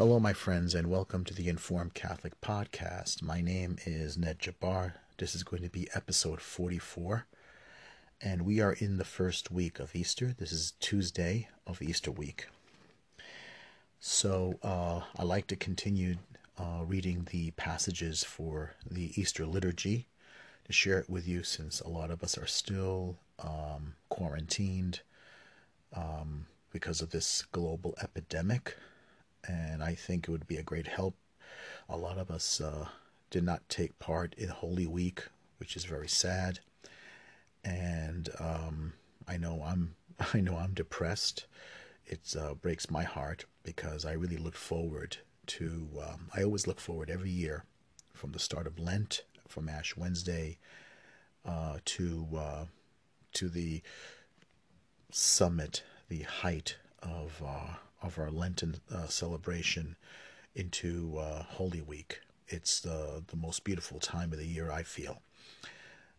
Hello, my friends, and welcome to the Informed Catholic Podcast. My name is Ned Jabbar. This is going to be episode 44, and we are in the first week of Easter. This is Tuesday of Easter week. So, uh, I like to continue uh, reading the passages for the Easter liturgy to share it with you since a lot of us are still um, quarantined um, because of this global epidemic and I think it would be a great help. A lot of us uh, did not take part in Holy Week, which is very sad, and um, I know I'm I know I'm depressed. It uh, breaks my heart because I really look forward to. Um, I always look forward every year, from the start of Lent, from Ash Wednesday, uh, to uh, to the summit, the height of uh, of our Lenten uh, celebration into uh, Holy Week. It's the, the most beautiful time of the year, I feel.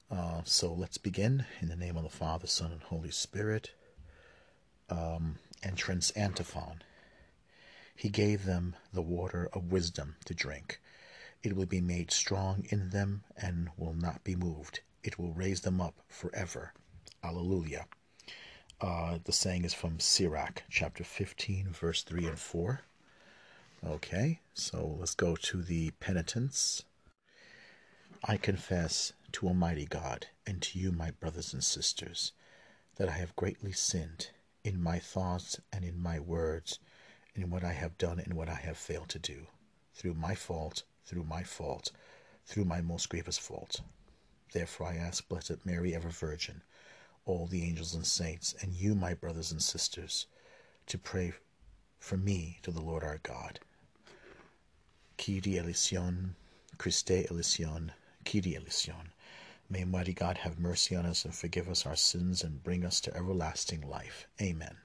Uh, so let's begin in the name of the Father, Son, and Holy Spirit. Um, entrance antiphon. He gave them the water of wisdom to drink. It will be made strong in them and will not be moved. It will raise them up forever. Alleluia. Uh, the saying is from Sirach, chapter 15, verse 3 and 4. Okay, so let's go to the penitence. I confess to Almighty God and to you, my brothers and sisters, that I have greatly sinned in my thoughts and in my words, in what I have done and what I have failed to do, through my fault, through my fault, through my most grievous fault. Therefore I ask Blessed Mary, ever Virgin, all the angels and saints, and you, my brothers and sisters, to pray for me to the Lord our God. Kyrie eleison, Christe eleison, Kyrie eleison. May Mighty God have mercy on us and forgive us our sins and bring us to everlasting life. Amen.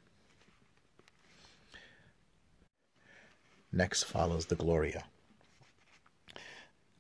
Next follows the Gloria.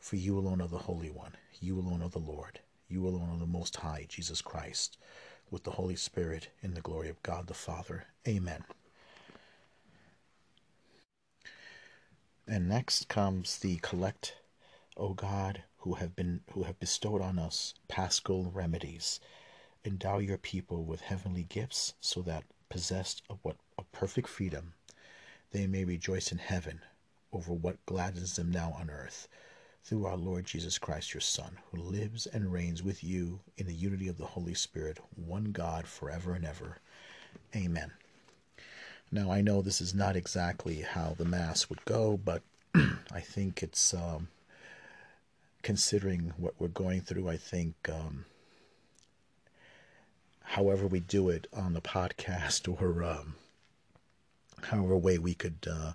For you alone are the Holy One, you alone are the Lord, you alone are the Most High, Jesus Christ, with the Holy Spirit, in the glory of God the Father. Amen. And next comes the collect, O God, who have been who have bestowed on us paschal remedies. Endow your people with heavenly gifts, so that, possessed of what of perfect freedom, they may rejoice in heaven over what gladdens them now on earth through our Lord Jesus Christ, your Son, who lives and reigns with you in the unity of the Holy Spirit, one God, forever and ever. Amen. Now, I know this is not exactly how the Mass would go, but I think it's, um, considering what we're going through, I think, um, however we do it on the podcast or um, however way we could uh,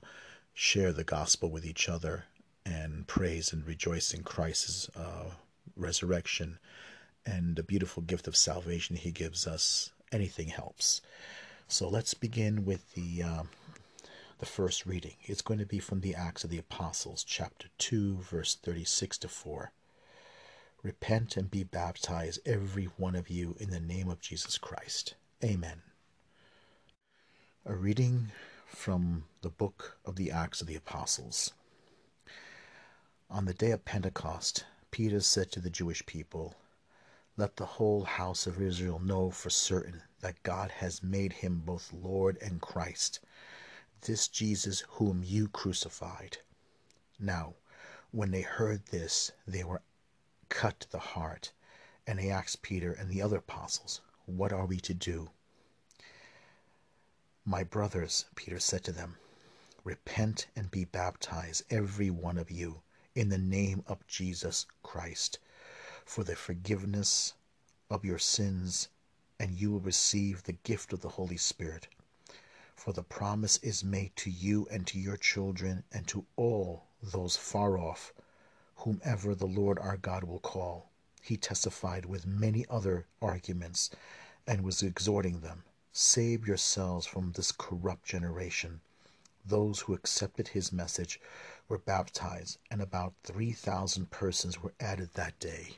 share the gospel with each other and praise and rejoice in Christ's uh, resurrection and the beautiful gift of salvation he gives us. Anything helps. So let's begin with the uh, the first reading. It's going to be from the Acts of the Apostles, chapter two, verse thirty-six to four. Repent and be baptized, every one of you, in the name of Jesus Christ. Amen. A reading from the book of the Acts of the Apostles. On the day of Pentecost, Peter said to the Jewish people, Let the whole house of Israel know for certain that God has made him both Lord and Christ, this Jesus whom you crucified. Now, when they heard this, they were cut to the heart, and they asked Peter and the other apostles, What are we to do? My brothers, Peter said to them, repent and be baptized, every one of you in the name of Jesus Christ for the forgiveness of your sins, and you will receive the gift of the Holy Spirit. For the promise is made to you and to your children and to all those far off, whomever the Lord our God will call. He testified with many other arguments and was exhorting them Save yourselves from this corrupt generation. Those who accepted his message were baptized, and about 3,000 persons were added that day.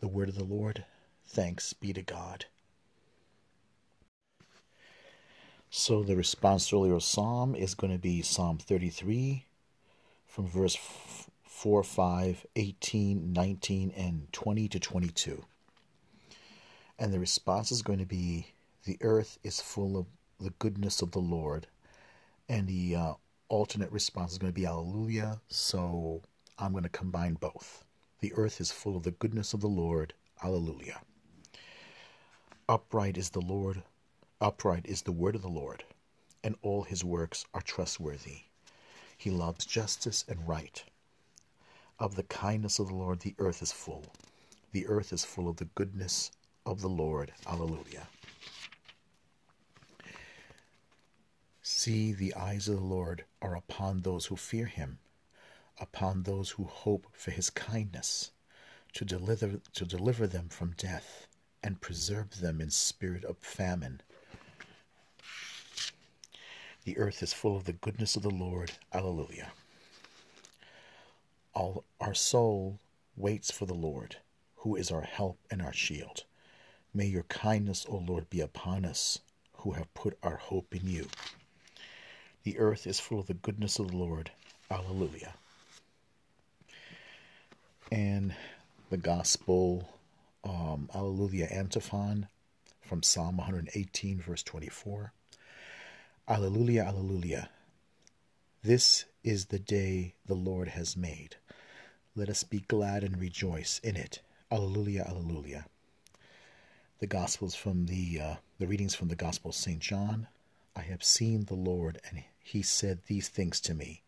The word of the Lord. Thanks be to God. So the responsorial psalm is going to be Psalm 33 from verse 4, 5, 18, 19, and 20 to 22. And the response is going to be The earth is full of the goodness of the Lord. And the uh, alternate response is going to be Alleluia. So I'm going to combine both. The earth is full of the goodness of the Lord. Alleluia. Upright is the Lord, upright is the word of the Lord, and all his works are trustworthy. He loves justice and right. Of the kindness of the Lord, the earth is full. The earth is full of the goodness of the Lord. Alleluia. See, the eyes of the Lord are upon those who fear him, upon those who hope for his kindness, to deliver, to deliver them from death and preserve them in spirit of famine. The earth is full of the goodness of the Lord. Alleluia. All our soul waits for the Lord, who is our help and our shield. May your kindness, O Lord, be upon us, who have put our hope in you. The earth is full of the goodness of the Lord. Alleluia. And the gospel, um, Alleluia antiphon from Psalm 118, verse 24. Alleluia, Alleluia. This is the day the Lord has made. Let us be glad and rejoice in it. Alleluia, Alleluia. The Gospels from the uh, the readings from the Gospel of Saint John. I have seen the Lord, and He said these things to me.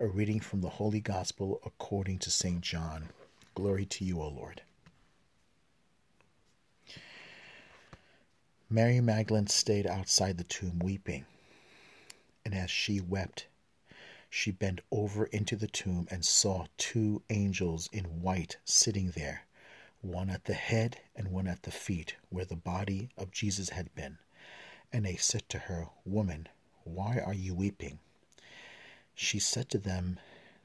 A reading from the Holy Gospel according to Saint John. Glory to you, O Lord. Mary Magdalene stayed outside the tomb weeping and as she wept, she bent over into the tomb and saw two angels in white sitting there, one at the head and one at the feet, where the body of Jesus had been. And they said to her, Woman, why are you weeping? She said to them,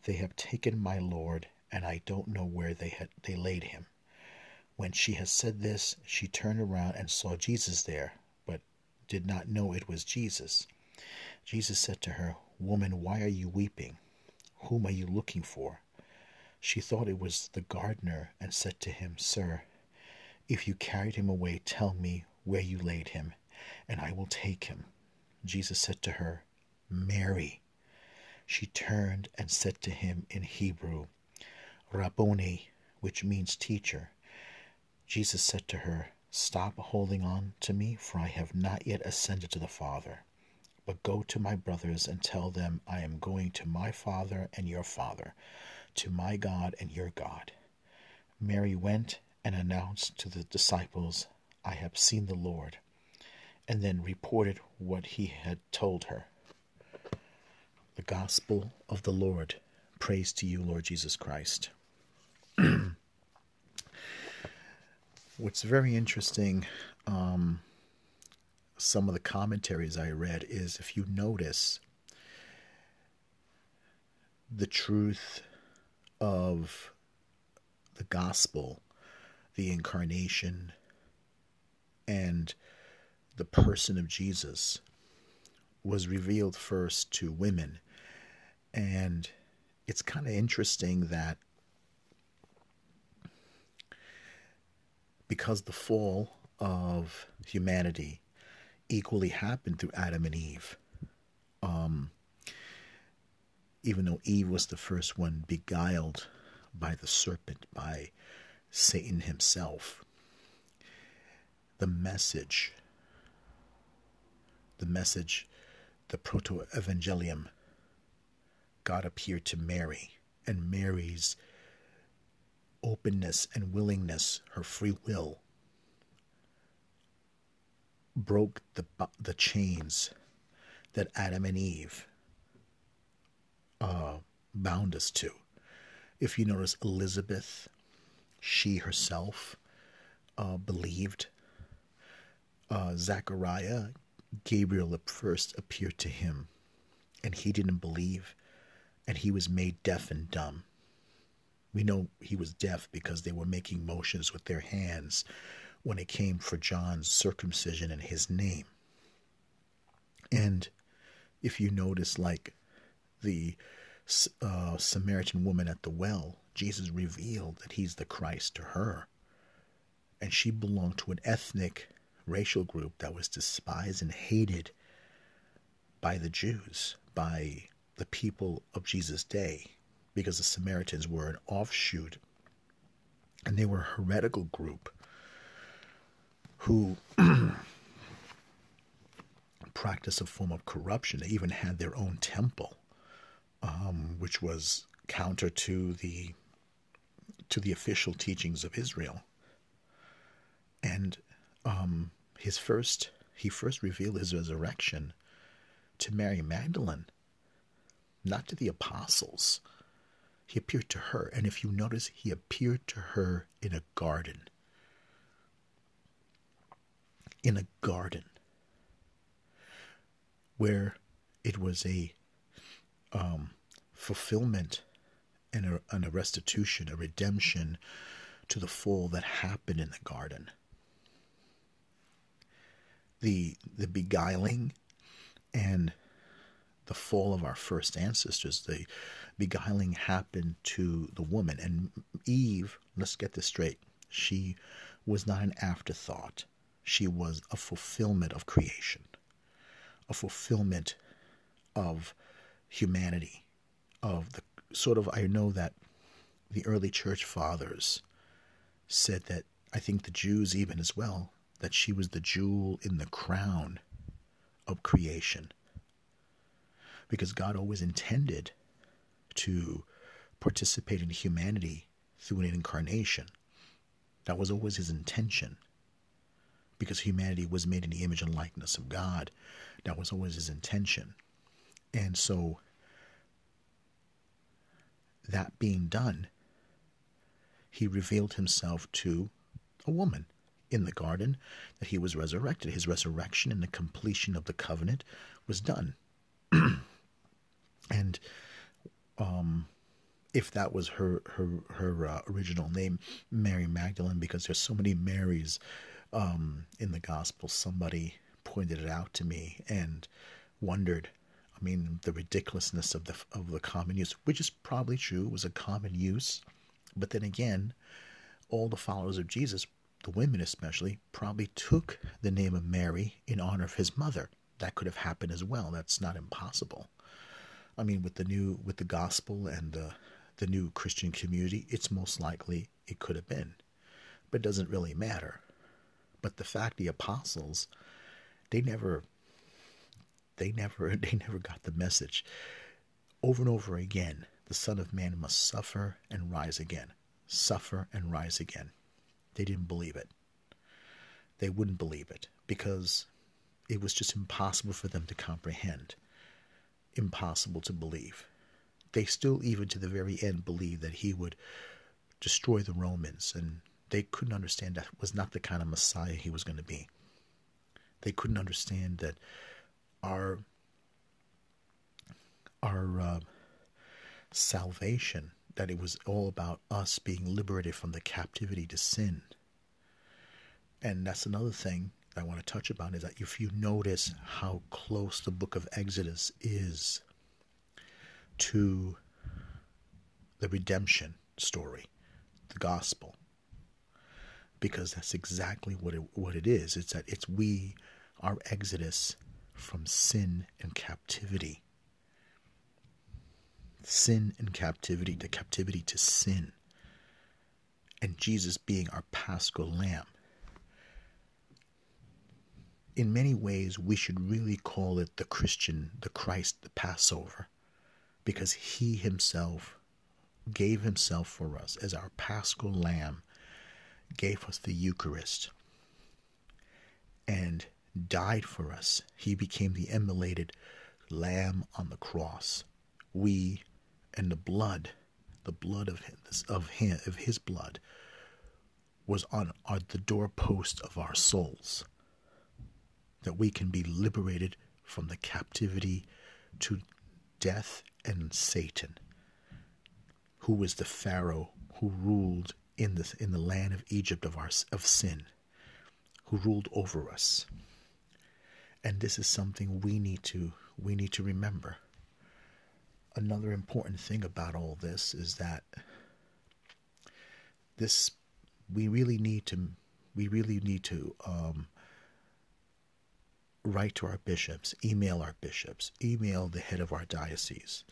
They have taken my Lord, and I don't know where they had they laid him. When she had said this, she turned around and saw Jesus there, but did not know it was Jesus. Jesus said to her, Woman, why are you weeping? Whom are you looking for? She thought it was the gardener and said to him, Sir, if you carried him away, tell me where you laid him, and I will take him. Jesus said to her, Mary. She turned and said to him in Hebrew, Rabboni, which means teacher. Jesus said to her, Stop holding on to me, for I have not yet ascended to the Father. But go to my brothers and tell them, I am going to my Father and your Father, to my God and your God. Mary went and announced to the disciples, I have seen the Lord, and then reported what he had told her. The Gospel of the Lord. Praise to you, Lord Jesus Christ. What's very interesting um, some of the commentaries I read is if you notice the truth of the gospel, the incarnation, and the person of Jesus was revealed first to women. And it's kind of interesting that because the fall of humanity equally happened through Adam and Eve. Um, even though Eve was the first one beguiled by the serpent, by Satan himself, the message, the message, the proto evangelium, God appeared to Mary, and Mary's openness and willingness, her free will, broke the the chains that Adam and Eve uh, bound us to. If you notice, Elizabeth, she herself uh, believed. Uh, Zachariah, Gabriel at first appeared to him, and he didn't believe, and he was made deaf and dumb. We know he was deaf because they were making motions with their hands when it came for John's circumcision and his name. And if you notice, like the uh, Samaritan woman at the well, Jesus revealed that he's the Christ to her. And she belonged to an ethnic racial group that was despised and hated by the Jews, by the people of Jesus' day because the Samaritans were an offshoot and they were a heretical group who practiced a form of corruption. They even had their own temple, um, which was counter to the to the official teachings of Israel. And um, his first he first revealed his resurrection to Mary Magdalene, not to the apostles. He appeared to her. And if you notice, he appeared to her in a garden. In a garden where it was a um, fulfillment and a, and a restitution, a redemption to the fall that happened in the garden. The, the beguiling and the fall of our first ancestors, the beguiling happened to the woman. And Eve, let's get this straight, she was not an afterthought. She was a fulfillment of creation, a fulfillment of humanity, of the sort of, I know that the early church fathers said that, I think the Jews even as well, that she was the jewel in the crown of creation because God always intended to participate in humanity through an incarnation. That was always his intention. Because humanity was made in the image and likeness of God. That was always his intention. And so, that being done, he revealed himself to a woman in the garden that he was resurrected. His resurrection and the completion of the covenant was done. and um, if that was her her her uh, original name, Mary Magdalene, because there's so many Marys um, in the gospel. Somebody pointed it out to me and wondered. I mean, the ridiculousness of the of the common use, which is probably true, was a common use. But then again, all the followers of Jesus, the women especially, probably took the name of Mary in honor of his mother. That could have happened as well. That's not impossible. I mean, with the new with the gospel and the the new Christian community, it's most likely it could have been, but it doesn't really matter. But the fact the apostles, they never, they never, they never got the message. Over and over again, the Son of Man must suffer and rise again, suffer and rise again. They didn't believe it. They wouldn't believe it because it was just impossible for them to comprehend impossible to believe. They still, even to the very end, believed that he would destroy the Romans, and they couldn't understand that was not the kind of Messiah he was going to be. They couldn't understand that our our uh, salvation, that it was all about us being liberated from the captivity to sin. And that's another thing I want to touch upon is that if you notice how close the book of Exodus is to the redemption story, the gospel, because that's exactly what it, what it is. It's that it's we, our exodus from sin and captivity. Sin and captivity, to captivity to sin. And Jesus being our paschal lamb in many ways, we should really call it the Christian, the Christ, the Passover, because he himself gave himself for us as our paschal lamb, gave us the Eucharist. And died for us. He became the immolated lamb on the cross. We and the blood, the blood of his, of him, of his blood, was on the doorpost of our souls, that we can be liberated from the captivity to death and Satan, who was the Pharaoh who ruled in the in the land of Egypt of our of sin, who ruled over us. And this is something we need to we need to remember. Another important thing about all this is that this we really need to we really need to um, write to our bishops, email our bishops, email the head of our diocese.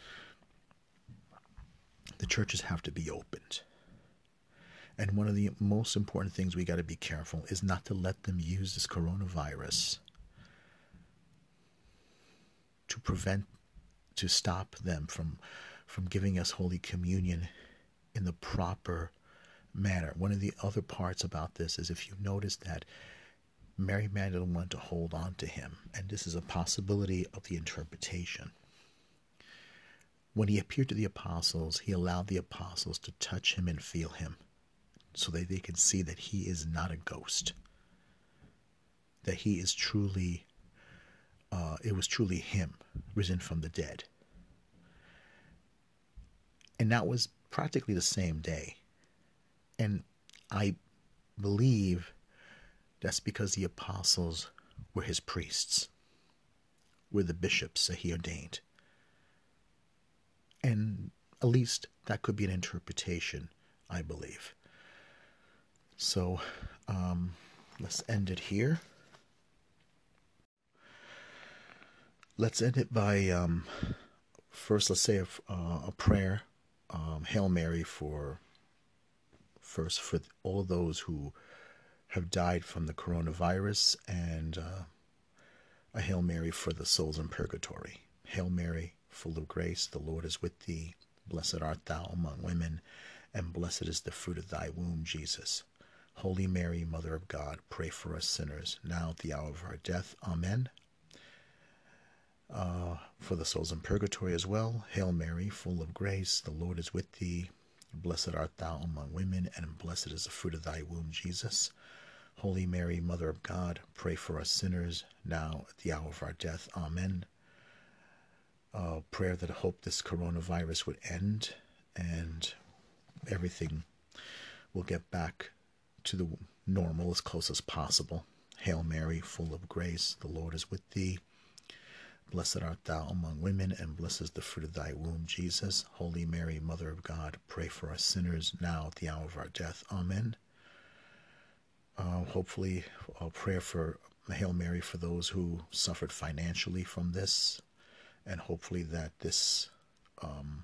The churches have to be opened. And one of the most important things we got to be careful is not to let them use this coronavirus to prevent, to stop them from, from giving us Holy Communion in the proper manner. One of the other parts about this is if you notice that Mary Magdalene wanted to hold on to him, and this is a possibility of the interpretation. When he appeared to the apostles, he allowed the apostles to touch him and feel him so that they can see that he is not a ghost, that he is truly, uh, it was truly him risen from the dead. And that was practically the same day. And I believe that's because the apostles were his priests, were the bishops that he ordained. And at least that could be an interpretation, I believe. So um, let's end it here. Let's end it by um, first, let's say a, uh, a prayer, um, Hail Mary, for first for all those who have died from the coronavirus, and uh, a Hail Mary for the souls in purgatory. Hail Mary, full of grace, the Lord is with thee. Blessed art thou among women, and blessed is the fruit of thy womb, Jesus. Holy Mary, Mother of God, pray for us sinners, now at the hour of our death. Amen. Uh, for the souls in purgatory as well. Hail Mary, full of grace, the Lord is with thee. Blessed art thou among women, and blessed is the fruit of thy womb, Jesus. Holy Mary, Mother of God, pray for us sinners, now at the hour of our death. Amen. Uh, prayer that I hope this coronavirus would end and everything will get back to the normal as close as possible. Hail Mary, full of grace, the Lord is with thee. Blessed art thou among women, and blessed is the fruit of thy womb, Jesus. Holy Mary, Mother of God, pray for us sinners, now at the hour of our death. Amen. Uh, hopefully, a prayer for Hail Mary for those who suffered financially from this, and hopefully that this um,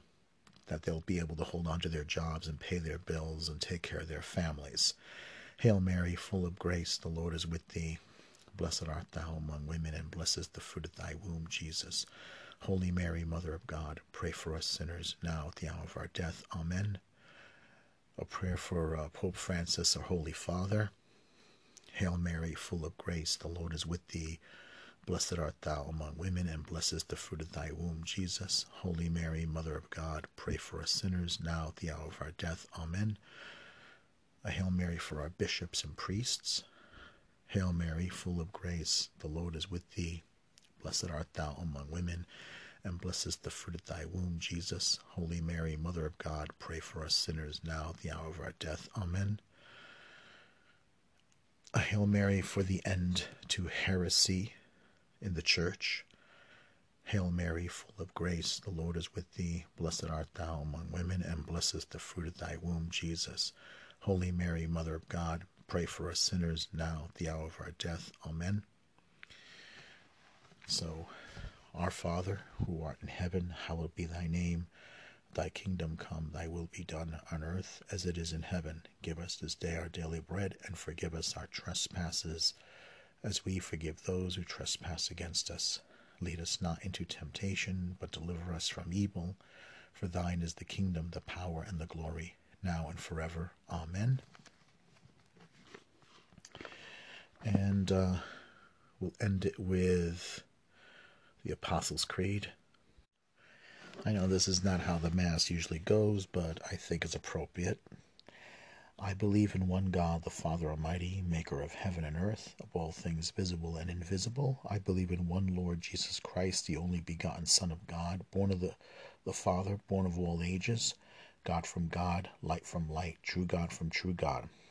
that they'll be able to hold on to their jobs and pay their bills and take care of their families. Hail Mary, full of grace, the Lord is with thee. Blessed art thou among women, and blessed is the fruit of thy womb, Jesus. Holy Mary, Mother of God, pray for us sinners, now at the hour of our death. Amen. A prayer for uh, Pope Francis, our Holy Father. Hail Mary, full of grace, the Lord is with thee. Blessed art thou among women, and blessed is the fruit of thy womb, Jesus. Holy Mary, Mother of God, pray for us sinners, now at the hour of our death. Amen. A Hail Mary for our bishops and priests. Hail Mary, full of grace, the Lord is with thee. Blessed art thou among women, and blessed is the fruit of thy womb, Jesus. Holy Mary, Mother of God, pray for us sinners, now the hour of our death. Amen. A Hail Mary for the end to heresy in the church. Hail Mary, full of grace, the Lord is with thee. Blessed art thou among women, and blessed is the fruit of thy womb, Jesus. Holy Mary, Mother of God, pray for us sinners now the hour of our death. Amen. So, our Father, who art in heaven, hallowed be thy name. Thy kingdom come, thy will be done on earth as it is in heaven. Give us this day our daily bread, and forgive us our trespasses, as we forgive those who trespass against us. Lead us not into temptation, but deliver us from evil. For thine is the kingdom, the power, and the glory, now and forever. Amen. And uh, we'll end it with the Apostles' Creed. I know this is not how the Mass usually goes, but I think it's appropriate. I believe in one God, the Father Almighty, maker of heaven and earth, of all things visible and invisible. I believe in one Lord Jesus Christ, the only begotten Son of God, born of the, the Father, born of all ages, God from God, light from light, true God from true God,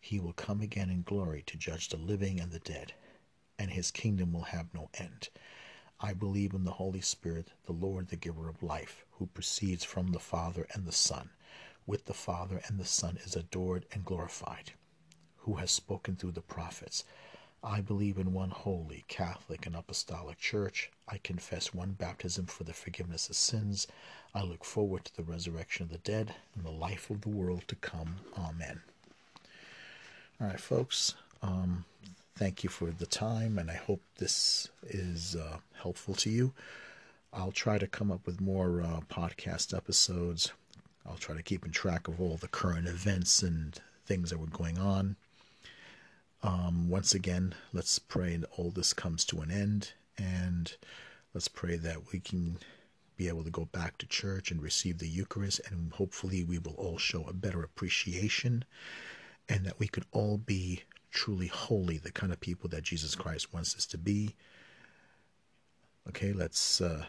He will come again in glory to judge the living and the dead, and his kingdom will have no end. I believe in the Holy Spirit, the Lord, the giver of life, who proceeds from the Father and the Son. With the Father and the Son is adored and glorified who has spoken through the prophets. I believe in one holy, Catholic, and Apostolic Church. I confess one baptism for the forgiveness of sins. I look forward to the resurrection of the dead and the life of the world to come. Amen. All right, folks. Um, thank you for the time, and I hope this is uh, helpful to you. I'll try to come up with more uh, podcast episodes. I'll try to keep in track of all the current events and things that were going on. Um, once again, let's pray that all this comes to an end, and let's pray that we can be able to go back to church and receive the Eucharist, and hopefully we will all show a better appreciation, and that we could all be truly holy, the kind of people that Jesus Christ wants us to be. Okay, let's uh,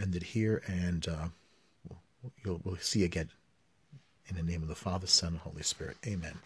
end it here, and uh, we'll, we'll see again. In the name of the Father, Son, and Holy Spirit. Amen.